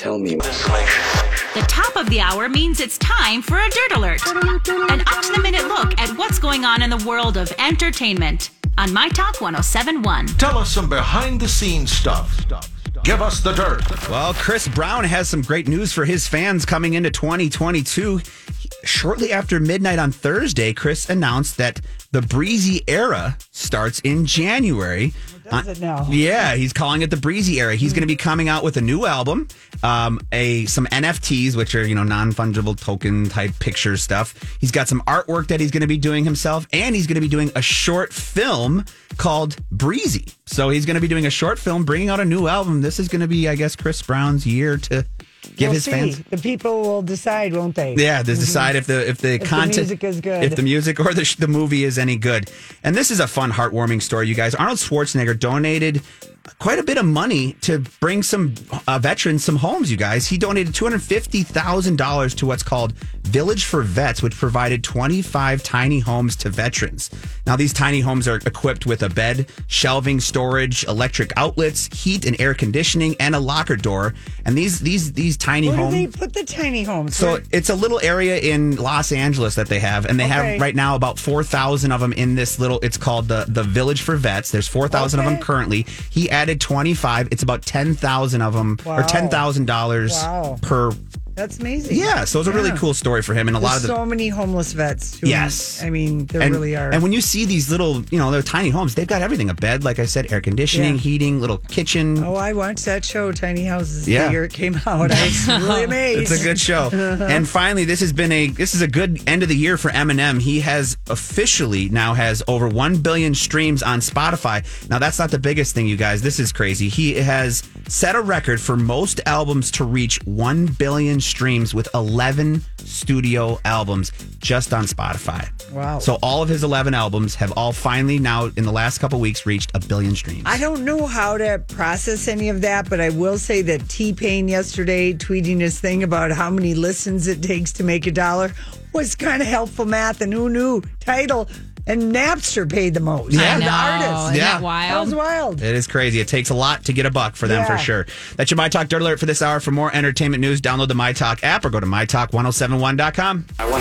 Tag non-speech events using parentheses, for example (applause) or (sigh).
Tell me. The top of the hour means it's time for a Dirt Alert. An up to the minute look at what's going on in the world of entertainment on My Talk 1071. Tell us some behind the scenes stuff. Give us the dirt. Well, Chris Brown has some great news for his fans coming into 2022. Shortly after midnight on Thursday, Chris announced that the Breezy era starts in January. Does it now? Yeah, he's calling it the Breezy era. He's going to be coming out with a new album, um, a some NFTs, which are you know non fungible token type picture stuff. He's got some artwork that he's going to be doing himself, and he's going to be doing a short film called Breezy. So he's going to be doing a short film, bringing out a new album. This is going to be, I guess, Chris Brown's year to give We'll his see. fans. The people will decide, won't they? Yeah, to mm-hmm. decide if the if the the content, music is good. if the music or the sh- the movie is any good. And this is a fun, heartwarming story, you guys. Arnold Schwarzenegger donated quite a bit of money to bring some uh, veterans some homes. You guys, he donated two hundred fifty thousand dollars to what's called Village for Vets, which provided twenty five tiny homes to veterans. Now, these tiny homes are equipped with a bed, shelving, storage, electric outlets, heat and air conditioning, and a locker door. And these these these tiny Where do homes. they put the tiny homes? So it's a little area in Los Angeles that they have, and they Okay. have right now about four thousand of them in this little. It's called the the Village for Vets. There's four thousand of them currently. He added twenty five. It's about ten thousand of them, or ten thousand dollars Wow. per. That's amazing. Yeah, so it's a really Yeah. cool story for him, and a lot There's of the so many homeless vets. Who, Yes. I mean, there and, really are. And when you see these little, you know, they're tiny homes, they've got everything: a bed, like I said, air conditioning, Yeah. heating, little kitchen. oh, I watched that show, Tiny Houses. Yeah. the year it came out. I was (laughs) really amazed. It's a good show. (laughs) and finally, this has been a this is a good end of the year for Eminem. He has officially now has over 1 billion streams on Spotify. Now that's not the biggest thing you guys. This is crazy. He has set a record for most albums to reach 1 billion streams with 11 studio albums just on Spotify. Wow. So all of his 11 albums have all finally now in the last couple weeks reached a billion streams. I don't know how to process any of that, but I will say that T Pain yesterday tweeting his thing about how many listens it takes to make a dollar was kind of helpful math. And who knew? Tidal and Napster paid the most. Yeah. the I know. artist. Isn't Yeah. that That wild? was wild. It is crazy. It takes a lot to get a buck for them for sure. That's your My Talk Dirt Alert for this hour. For more entertainment news, download the My Talk app or go to mytalk1071.com.